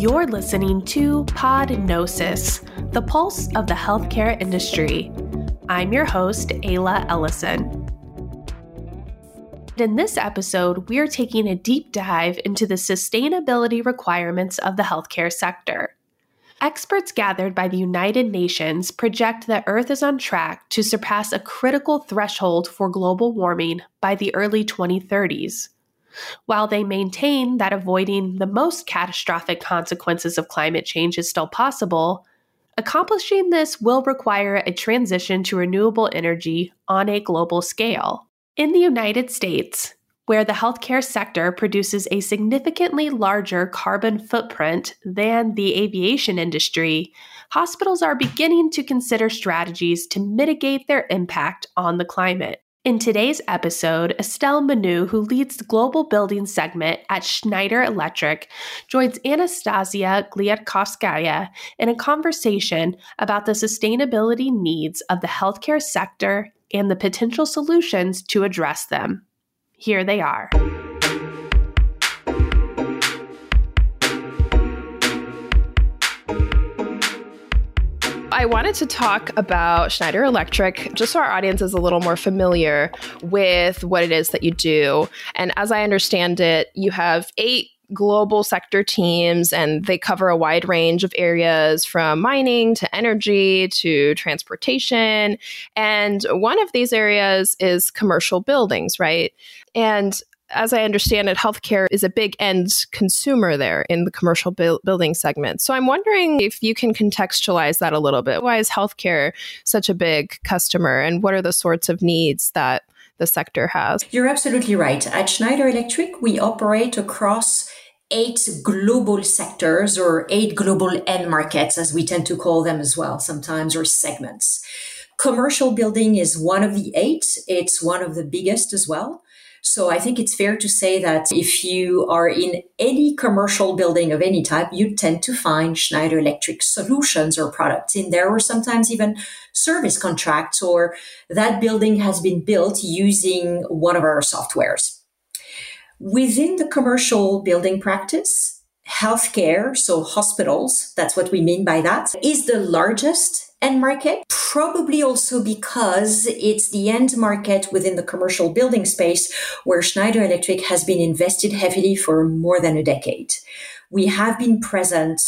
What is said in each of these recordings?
You're listening to Podnosis, the pulse of the healthcare industry. I'm your host, Ayla Ellison. In this episode, we are taking a deep dive into the sustainability requirements of the healthcare sector. Experts gathered by the United Nations project that Earth is on track to surpass a critical threshold for global warming by the early 2030s. While they maintain that avoiding the most catastrophic consequences of climate change is still possible, accomplishing this will require a transition to renewable energy on a global scale. In the United States, where the healthcare sector produces a significantly larger carbon footprint than the aviation industry, hospitals are beginning to consider strategies to mitigate their impact on the climate. In today's episode, Estelle Monod, who leads the global building segment at Schneider Electric, joins Anastassia Gliadkovskaya in a conversation about the sustainability needs of the healthcare sector and the potential solutions to address them. Here they are. I wanted to talk about Schneider Electric just so our audience is a little more familiar with what it is that you do. And as I understand it, you have eight global sector teams and they cover a wide range of areas from mining to energy to transportation. And one of these areas is commercial buildings, right? And as I understand it, healthcare is a big end consumer there in the commercial bu- building segment. So I'm wondering if you can contextualize that a little bit. Why is healthcare such a big customer, and what are the sorts of needs that the sector has? You're absolutely right. At Schneider Electric, we operate across eight global sectors or eight global end markets, as we tend to call them as well sometimes, or segments. Commercial building is one of the eight. It's one of the biggest as well. So I think it's fair to say that if you are in any commercial building of any type, you tend to find Schneider Electric solutions or products in there, or sometimes even service contracts, or that building has been built using one of our softwares. Within the commercial building practice, healthcare, so hospitals, that's what we mean by that, is the largest end market. Probably also because it's the end market within the commercial building space where Schneider Electric has been invested heavily for more than a decade. We have been present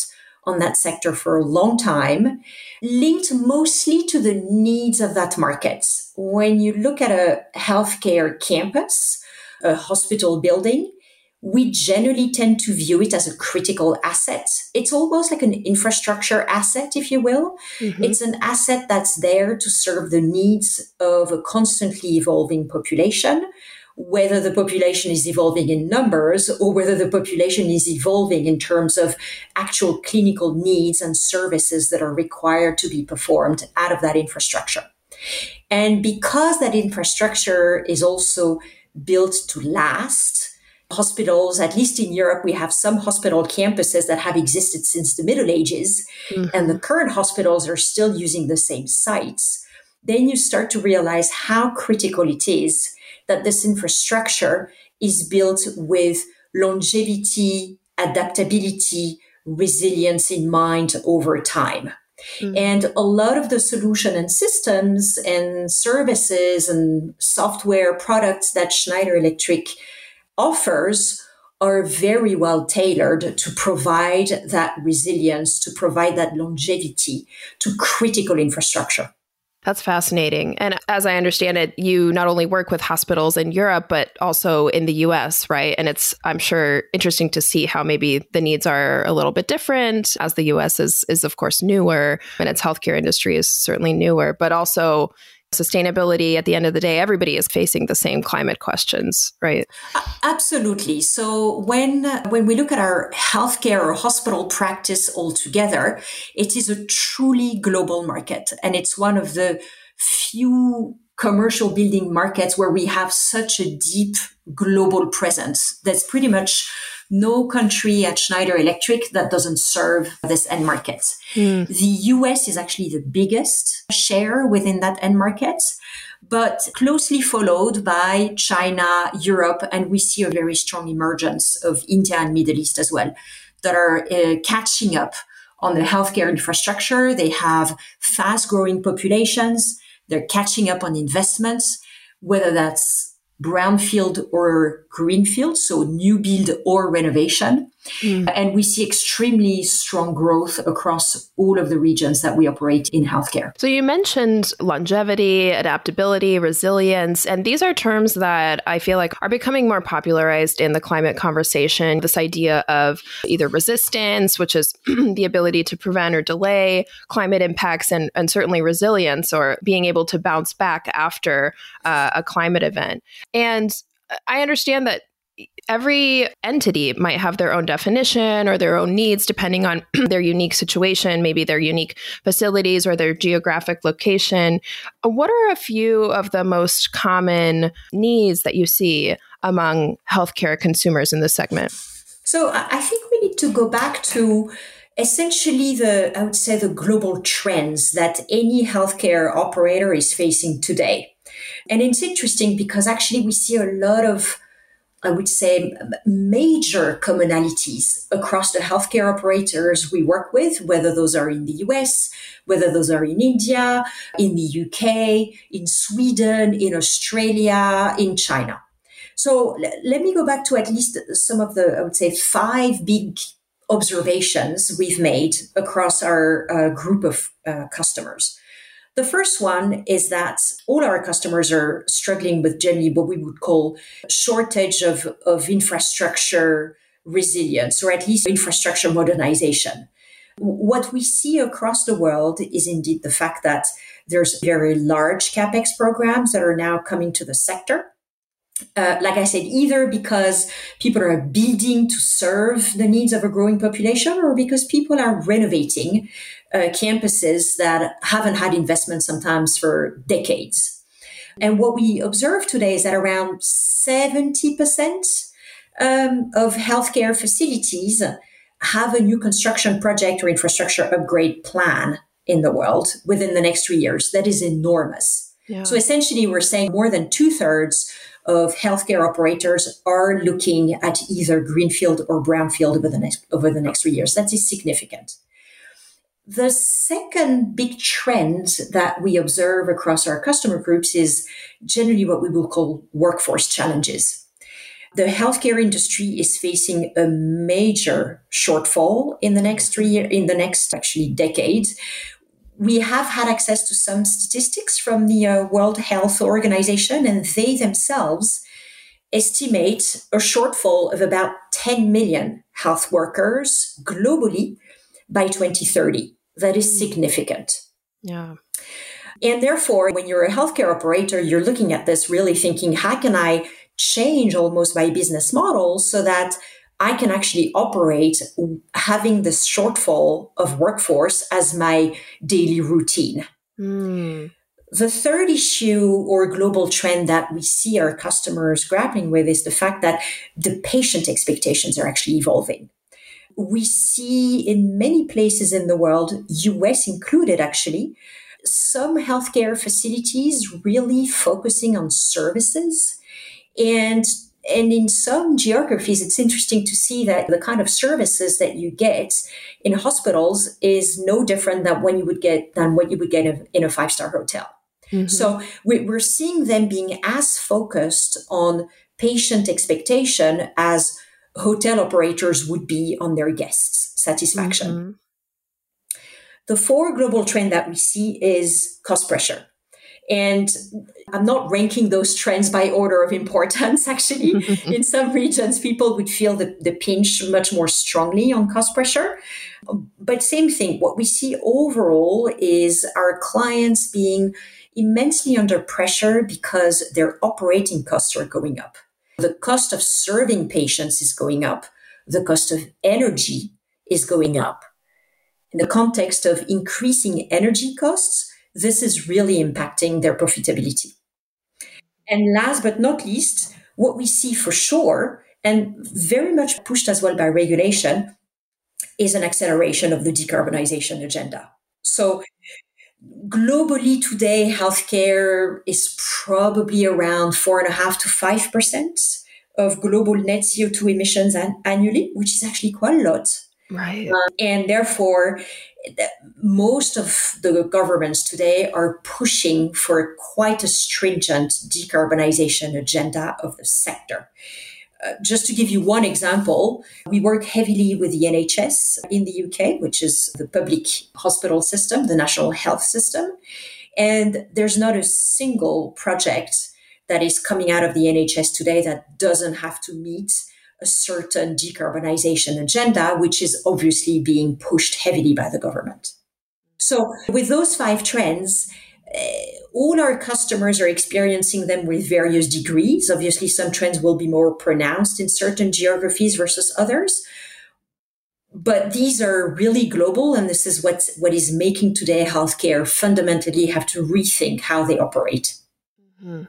on that sector for a long time, linked mostly to the needs of that market. When you look at a healthcare campus, a hospital building, we generally tend to view it as a critical asset. It's almost like an infrastructure asset, if you will. Mm-hmm. It's an asset that's there to serve the needs of a constantly evolving population, whether the population is evolving in numbers or whether the population is evolving in terms of actual clinical needs and services that are required to be performed out of that infrastructure. And because that infrastructure is also built to last, hospitals, at least in Europe, we have some hospital campuses that have existed since the Middle Ages, mm-hmm. and the current hospitals are still using the same sites. Then you start to realize how critical it is that this infrastructure is built with longevity, adaptability, resilience in mind over time. Mm-hmm. And a lot of the solution and systems and services and software products that Schneider Electric offers are very well tailored to provide that resilience, to provide that longevity to critical infrastructure. That's fascinating. And as I understand it, you not only work with hospitals in Europe, but also in the US, right? And it's, I'm sure, interesting to see how maybe the needs are a little bit different as the US is, is of course, newer and its healthcare industry is certainly newer, but also sustainability at the end of the day everybody is facing the same climate questions right? Absolutely. So when when we look at our healthcare or hospital practice altogether it is a truly global market. And it's one of the few commercial building markets where we have such a deep global presence. That's pretty much no country at Schneider Electric that doesn't serve this end market. Mm. The US is actually the biggest share within that end market, but closely followed by China, Europe, and we see a very strong emergence of India and Middle East as well. that are uh, catching up on the healthcare infrastructure. They have fast growing populations. They're catching up on investments, whether that's brownfield or greenfield, so new build or renovation. Mm. And we see extremely strong growth across all of the regions that we operate in healthcare. So you mentioned longevity, adaptability, resilience, and these are terms that I feel like are becoming more popularized in the climate conversation. This idea of either resistance, which is the ability to prevent or delay climate impacts, and, and certainly resilience or being able to bounce back after uh, a climate event. And I understand that every entity might have their own definition or their own needs depending on their unique situation, maybe their unique facilities or their geographic location. What are a few of the most common needs that you see among healthcare consumers in this segment? So I think we need to go back to essentially the, I would say, the global trends that any healthcare operator is facing today. And it's interesting because actually we see a lot of I would say, major commonalities across the healthcare operators we work with, whether those are in the US, whether those are in India, in the UK, in Sweden, in Australia, in China. So l- let me go back to at least some of the, I would say, five big observations we've made across our uh, group of uh, customers. The first one is that all our customers are struggling with generally what we would call shortage of, of infrastructure resilience or at least infrastructure modernization. What we see across the world is indeed the fact that there's very large capex programs that are now coming to the sector. Uh, like I said, either because people are building to serve the needs of a growing population or because people are renovating uh, campuses that haven't had investment sometimes for decades. And what we observe today is that around 70% um, of healthcare facilities have a new construction project or infrastructure upgrade plan in the world within the next three years. That is enormous. Yeah. So essentially, we're saying more than two thirds of healthcare operators are looking at either greenfield or brownfield over the next over the next three years. That is significant. The second big trend that we observe across our customer groups is generally what we will call workforce challenges. The healthcare industry is facing a major shortfall in the next three year, in the next actually decade. We have had access to some statistics from the uh, World Health Organization, and they themselves estimate a shortfall of about 10 million health workers globally by 2030. That is hmm. significant. Yeah. And therefore, when you're a healthcare operator, you're looking at this really thinking, how can I change almost my business model so that I can actually operate having this shortfall of workforce as my daily routine? Mm. The third issue or global trend that we see our customers grappling with is the fact that the patient expectations are actually evolving we see in many places in the world, US included actually, some healthcare facilities really focusing on services. And and in some geographies, it's interesting to see that the kind of services that you get in hospitals is no different than when you would get than what you would get in a five star hotel. Mm-hmm. So we're seeing them being as focused on patient expectation as hotel operators would be on their guests' satisfaction. Mm-hmm. The fourth global trend that we see is cost pressure. And I'm not ranking those trends by order of importance, actually. In some regions, people would feel the, the pinch much more strongly on cost pressure. But same thing, what we see overall is our clients being immensely under pressure because their operating costs are going up. The cost of serving patients is going up. The cost of energy is going up. In the context of increasing energy costs, this is really impacting their profitability. And last but not least, what we see for sure, and very much pushed as well by regulation, is an acceleration of the decarbonization agenda. So globally today, healthcare is probably around four and a half to five percent of global net CO2 emissions an- annually, which is actually quite a lot. Right. Uh, and therefore, most of the governments today are pushing for quite a stringent decarbonization agenda of the sector. Uh, just to give you one example, we work heavily with the NHS in the UK, which is the public hospital system, the national health system. And there's not a single project that is coming out of the NHS today that doesn't have to meet a certain decarbonization agenda, which is obviously being pushed heavily by the government. So, with those five trends, uh, all our customers are experiencing them with various degrees. Obviously, some trends will be more pronounced in certain geographies versus others. But these are really global, and this is what, what is making today healthcare fundamentally have to rethink how they operate. Mm-hmm.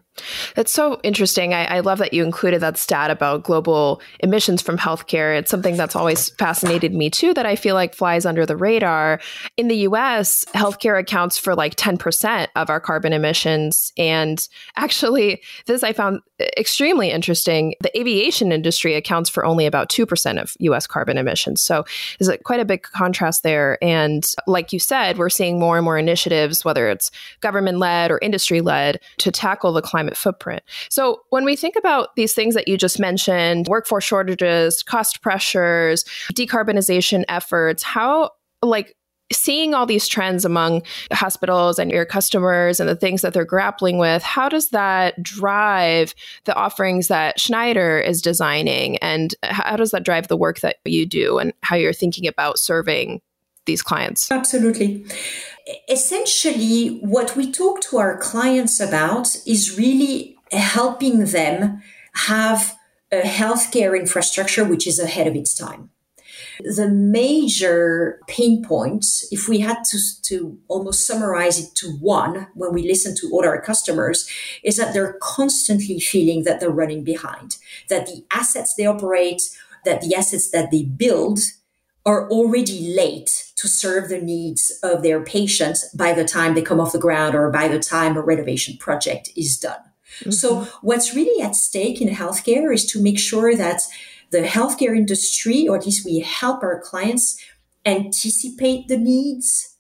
It's so interesting. I, I, love that you included that stat about global emissions from healthcare. It's something that's always fascinated me too, that I feel like flies under the radar. In the US, healthcare accounts for like 10% of our carbon emissions. And actually, this I found extremely interesting. The aviation industry accounts for only about 2% of US carbon emissions. So there's quite a big contrast there. And like you said, we're seeing more and more initiatives, whether it's government led or industry led, to tackle the climate climate footprint. So when we think about these things that you just mentioned, workforce shortages, cost pressures, decarbonization efforts, how like seeing all these trends among hospitals and your customers and the things that they're grappling with, how does that drive the offerings that Schneider is designing? And how does that drive the work that you do and how you're thinking about serving these clients? Absolutely essentially, what we talk to our clients about is really helping them have a healthcare infrastructure which is ahead of its time. The major pain points, if we had to, to almost summarize it to one when we listen to all our customers, is that they're constantly feeling that they're running behind, that the assets they operate, that the assets that they build are already late to serve the needs of their patients by the time they come off the ground or by the time a renovation project is done. Mm-hmm. So what's really at stake in healthcare is to make sure that the healthcare industry, or at least we help our clients anticipate the needs,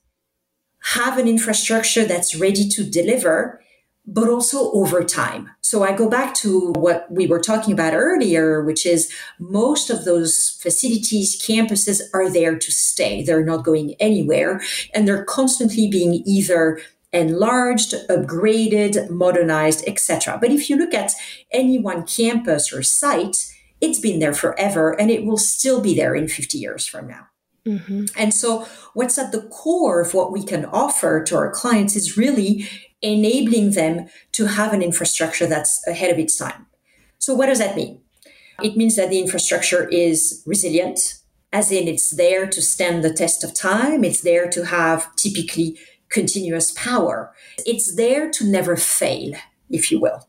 have an infrastructure that's ready to deliver, but also over time. So I go back to what we were talking about earlier, which is most of those facilities, campuses are there to stay. They're not going anywhere and they're constantly being either enlarged, upgraded, modernized, etc. But if you look at any one campus or site, it's been there forever and it will still be there in 50 years from now. Mm-hmm. And so, what's at the core of what we can offer to our clients is really enabling them to have an infrastructure that's ahead of its time. So, what does that mean? It means that the infrastructure is resilient, as in it's there to stand the test of time, it's there to have typically continuous power, it's there to never fail, if you will.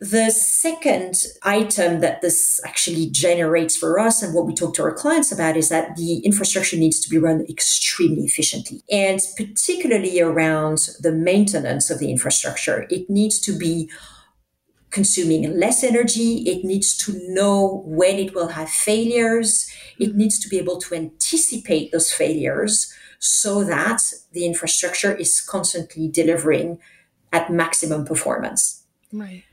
The second item that this actually generates for us and what we talk to our clients about is that the infrastructure needs to be run extremely efficiently. And particularly around the maintenance of the infrastructure, it needs to be consuming less energy. It needs to know when it will have failures. It needs to be able to anticipate those failures so that the infrastructure is constantly delivering at maximum performance. Right.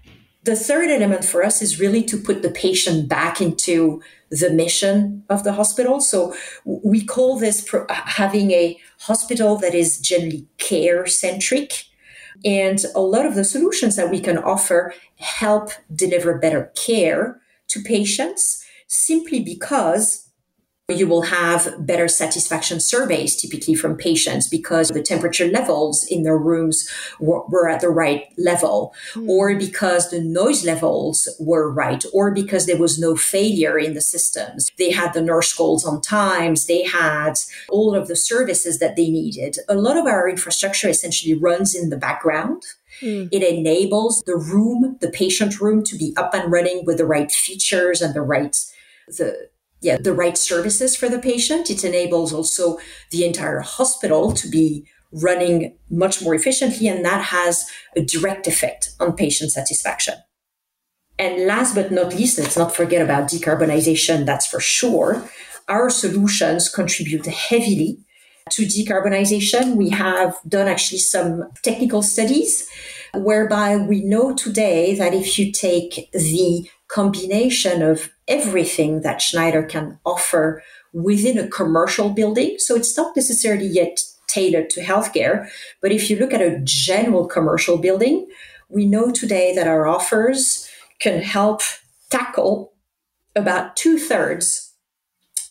The third element for us is really to put the patient back into the mission of the hospital. So we call this pro- having a hospital that is generally care centric. And a lot of the solutions that we can offer help deliver better care to patients simply because you will have better satisfaction surveys typically from patients because the temperature levels in their rooms were, were at the right level mm. or because the noise levels were right or because there was no failure in the systems. They had the nurse calls on times. They had all of the services that they needed. A lot of our infrastructure essentially runs in the background. Mm. It enables the room, the patient room to be up and running with the right features and the right the yeah, the right services for the patient. It enables also the entire hospital to be running much more efficiently, and that has a direct effect on patient satisfaction. And last but not least, let's not forget about decarbonization, that's for sure. our solutions contribute heavily to decarbonization. We have done actually some technical studies whereby we know today that if you take the combination of everything that Schneider can offer within a commercial building, so it's not necessarily yet tailored to healthcare, but if you look at a general commercial building, we know today that our offers can help tackle about two thirds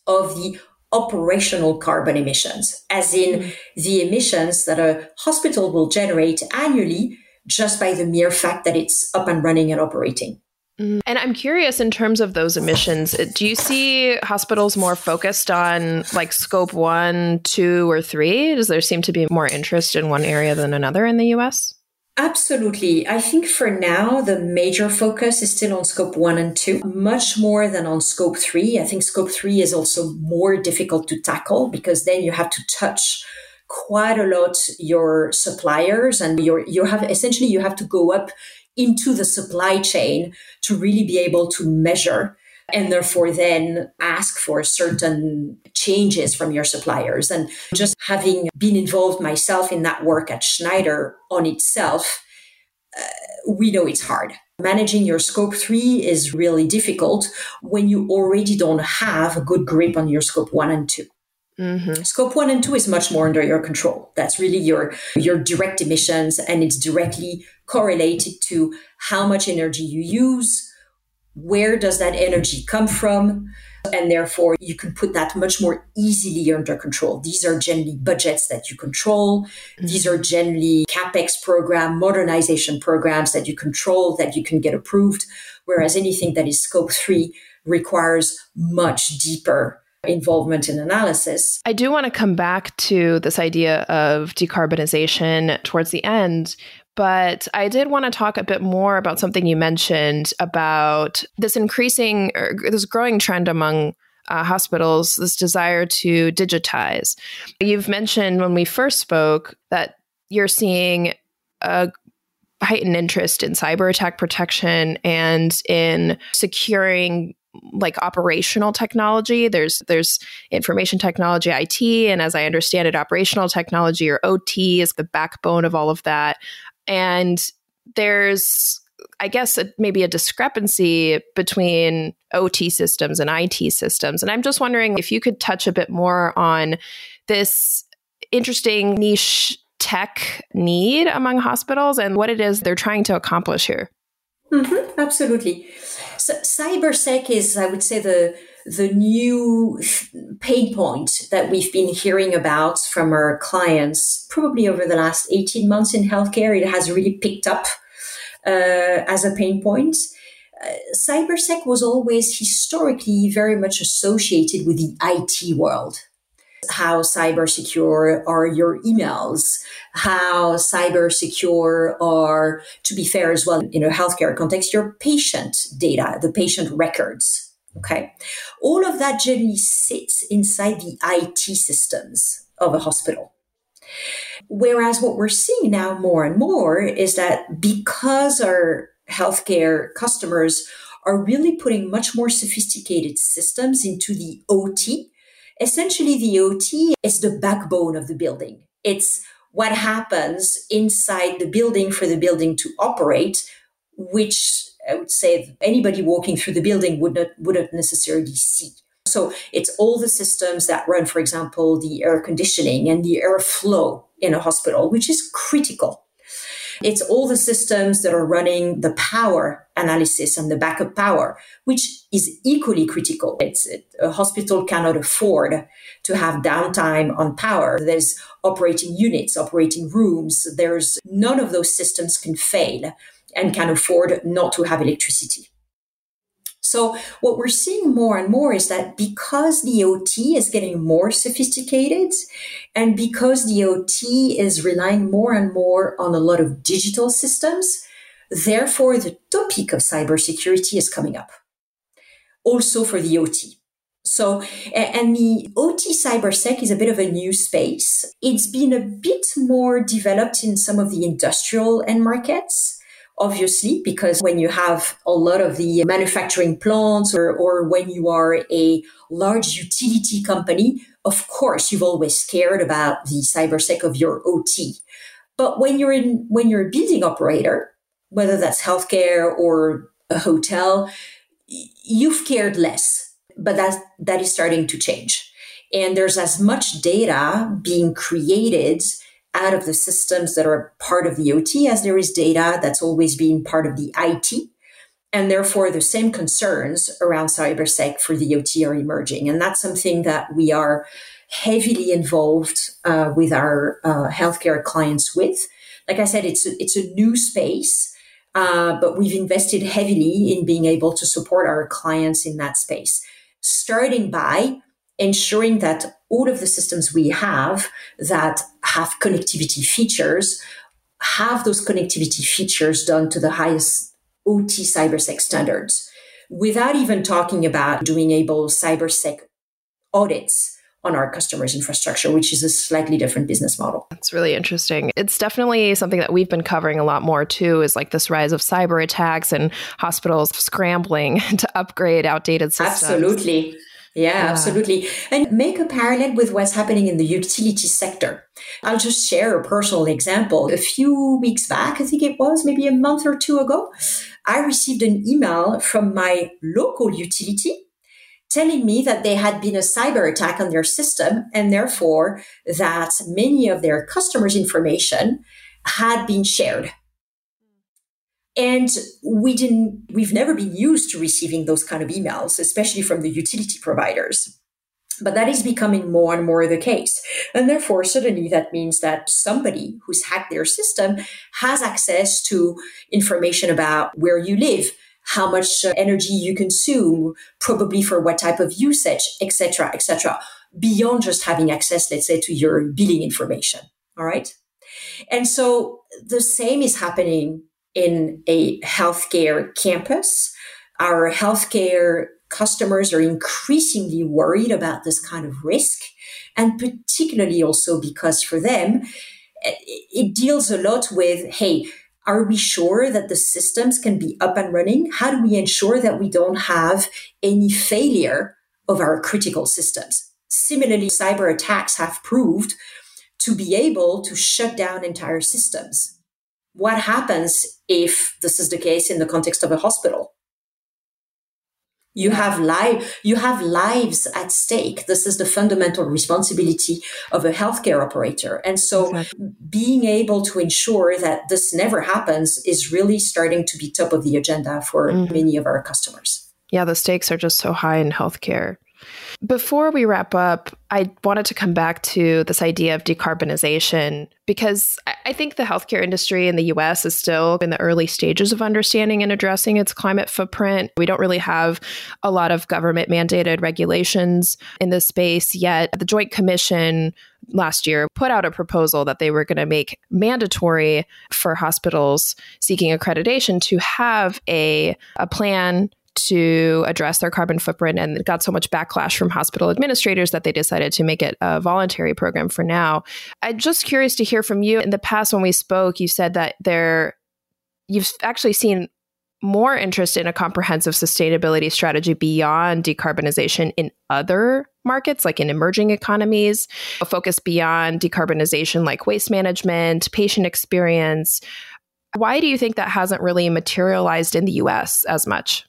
of the operational carbon emissions, as in mm. the emissions that a hospital will generate annually just by the mere fact that it's up and running and operating. Mm. And I'm curious in terms of those emissions, do you see hospitals more focused on like scope one, two, or three? Does there seem to be more interest in one area than another in the US? Absolutely. I think for now, the major focus is still on scope one and two, much more than on scope three. I think scope three is also more difficult to tackle because then you have to touch quite a lot your suppliers and your, you have essentially, you have to go up into the supply chain to really be able to measure and therefore then ask for certain changes from your suppliers. And just having been involved myself in that work at Schneider on itself, uh, we know it's hard. Managing your scope three is really difficult when you already don't have a good grip on your scope one and 2 mm-hmm. Scope one and two is much more under your control. That's really your your direct emissions, and it's directly correlated to how much energy you use, where does that energy come from? And therefore, you can put that much more easily under control. These are generally budgets that you control. Mm-hmm. These are generally capex program, modernization programs that you control, that you can get approved. Whereas anything that is scope three requires much deeper involvement in analysis. I do want to come back to this idea of decarbonization towards the end, but I did want to talk a bit more about something you mentioned about this increasing or this growing trend among uh, hospitals, this desire to digitize. You've mentioned when we first spoke that you're seeing a heightened interest in cyber attack protection and in securing like operational technology there's there's information technology IT and as I understand it operational technology or OT is the backbone of all of that and there's, I guess, a, maybe a discrepancy between OT systems and IT systems. And I'm just wondering if you could touch a bit more on this interesting niche tech need among hospitals and what it is they're trying to accomplish here. Mm-hmm, absolutely. So cybersec is, I would say, the the new pain point that we've been hearing about from our clients probably over the last 18 months in healthcare. It has really picked up uh, as a pain point. Uh, cybersec was always historically very much associated with the IT world. How cyber secure are your emails? How cyber secure are, to be fair as well, in a healthcare context, your patient data, the patient records Okay. All of that generally sits inside the IT systems of a hospital. Whereas what we're seeing now more and more is that because our healthcare customers are really putting much more sophisticated systems into the OT, essentially the OT is the backbone of the building. It's what happens inside the building for the building to operate, which I would say anybody walking through the building would not wouldn't necessarily see. So it's all the systems that run, for example, the air conditioning and the airflow in a hospital, which is critical. It's all the systems that are running the power analysis and the backup power, which is equally critical. It's a hospital cannot afford to have downtime on power. There's operating units, operating rooms. There's none of those systems can fail and can afford not to have electricity. So what we're seeing more and more is that because the OT is getting more sophisticated and because the OT is relying more and more on a lot of digital systems, therefore the topic of cybersecurity is coming up. Also for the OT. So, and the OT cybersec is a bit of a new space. It's been a bit more developed in some of the industrial end markets obviously, because when you have a lot of the manufacturing plants or, or when you are a large utility company, of course, you've always cared about the cybersec of your OT. But when you're in, when you're a building operator, whether that's healthcare or a hotel, you've cared less, but that, that is starting to change. And there's as much data being created out of the systems that are part of the OT as there is data that's always been part of the IT. And therefore, the same concerns around cybersec for the OT are emerging. And that's something that we are heavily involved uh, with our uh, healthcare clients with. Like I said, it's a, it's a new space, uh, but we've invested heavily in being able to support our clients in that space, starting by ensuring that all of the systems we have that have connectivity features have those connectivity features done to the highest OT cybersec standards without even talking about doing able cybersec audits on our customers' infrastructure, which is a slightly different business model. That's really interesting. It's definitely something that we've been covering a lot more too, is like this rise of cyber attacks and hospitals scrambling to upgrade outdated systems. Absolutely. Yeah, yeah, absolutely. And make a parallel with what's happening in the utility sector. I'll just share a personal example. A few weeks back, I think it was maybe a month or two ago, I received an email from my local utility telling me that they had been a cyber attack on their system and therefore that many of their customers' information had been shared and we didn't, we've never been used to receiving those kind of emails, especially from the utility providers. But that is becoming more and more the case. And therefore, suddenly that means that somebody who's hacked their system has access to information about where you live, how much uh, energy you consume, probably for what type of usage, etc., etc., beyond just having access, let's say, to your billing information. All right. And so the same is happening in a healthcare campus. Our healthcare customers are increasingly worried about this kind of risk. And particularly also because for them, eh, it deals a lot with, hey, are we sure that the systems can be up and running? How do we ensure that we don't have any failure of our critical systems? Similarly, cyber attacks have proved to be able to shut down entire systems what happens if this is the case in the context of a hospital? You have life, you have lives at stake. This is the fundamental responsibility of a healthcare operator. And so exactly. being able to ensure that this never happens is really starting to be top of the agenda for mm-hmm. many of our customers. Yeah, the stakes are just so high in healthcare. Before we wrap up, I wanted to come back to this idea of decarbonization because I think the healthcare industry in the US is still in the early stages of understanding and addressing its climate footprint. We don't really have a lot of government mandated regulations in this space yet. The Joint Commission last year put out a proposal that they were going to make mandatory for hospitals seeking accreditation to have a, a plan to address their carbon footprint and got so much backlash from hospital administrators that they decided to make it a voluntary program for now. I'm just curious to hear from you. In the past, when we spoke, you said that there you've actually seen more interest in a comprehensive sustainability strategy beyond decarbonization in other markets, like in emerging economies, a focus beyond decarbonization, like waste management, patient experience. Why do you think that hasn't really materialized in the US as much?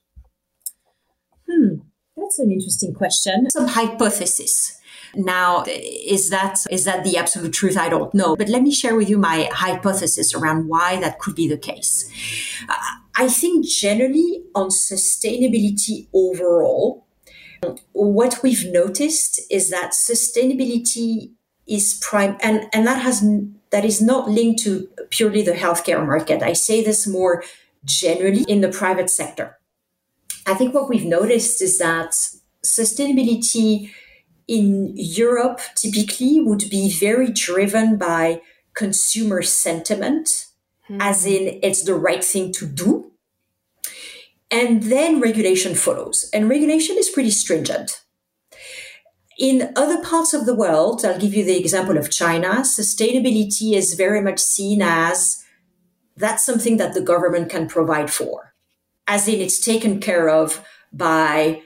Hmm, that's an interesting question. Some hypothesis. Now, is that is that the absolute truth? I don't know. But let me share with you my hypothesis around why that could be the case. Uh, I think generally on sustainability overall, what we've noticed is that sustainability is prime and, and that has that is not linked to purely the healthcare market. I say this more generally in the private sector. I think what we've noticed is that sustainability in Europe typically would be very driven by consumer sentiment, mm-hmm. as in it's the right thing to do. And then regulation follows. And regulation is pretty stringent. In other parts of the world, I'll give you the example of China, sustainability is very much seen as that's something that the government can provide for, as in it's taken care of by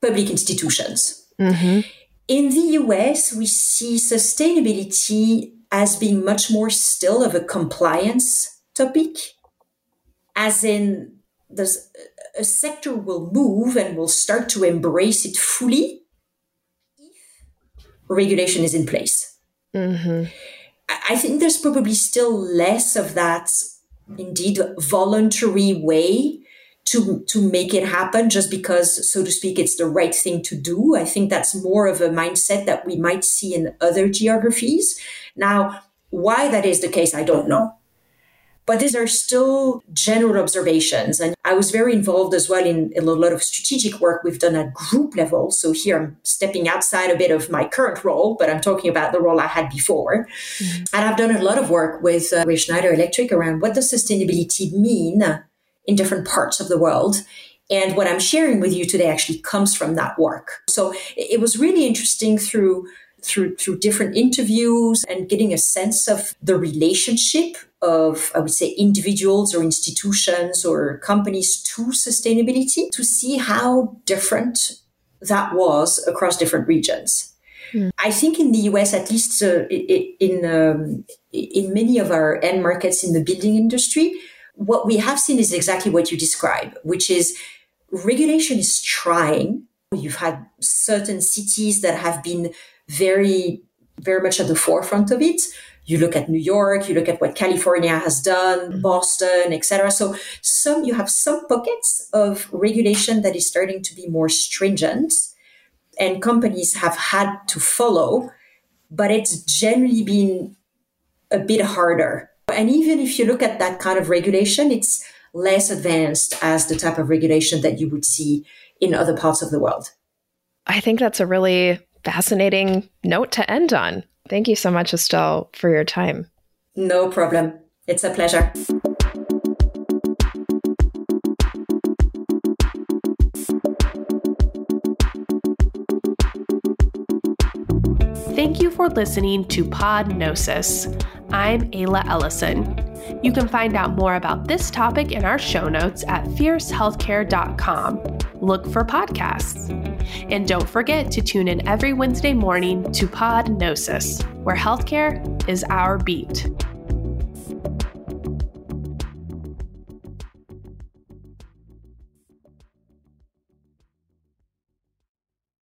public institutions. Mm-hmm. In the US, we see sustainability as being much more still of a compliance topic, as in there's a sector will move and will start to embrace it fully if regulation is in place. Mm-hmm. I think there's probably still less of that, indeed, voluntary way to to make it happen just because so to speak it's the right thing to do. I think that's more of a mindset that we might see in other geographies. Now why that is the case i don't know but these are still general observations. And I was very involved as well in, a lot of strategic work we've done at group level. So here I'm stepping outside a bit of my current role, but I'm talking about the role I had before. Mm-hmm. And I've done a lot of work with, uh, with Schneider Electric around what does sustainability mean in different parts of the world. And what I'm sharing with you today actually comes from that work. So it was really interesting through through through different interviews and getting a sense of the relationship of, I would say, individuals or institutions or companies to sustainability to see how different that was across different regions. Mm. I think in the US, at least uh, in um, in many of our end markets in the building industry, what we have seen is exactly what you describe, which is regulation is trying. You've had certain cities that have been very, very much at the forefront of it you look at New York, you look at what California has done, mm-hmm. Boston, etc. So some you have some pockets of regulation that is starting to be more stringent and companies have had to follow, but it's generally been a bit harder. And even if you look at that kind of regulation, it's less advanced as the type of regulation that you would see in other parts of the world. I think that's a really fascinating note to end on. Thank you so much, Estelle, for your time. No problem. It's a pleasure. Thank you for listening to Podnosis. I'm Ayla Ellison. You can find out more about this topic in our show notes at fiercehealthcare.com. Look for podcasts. And don't forget to tune in every Wednesday morning to Podnosis, where healthcare is our beat.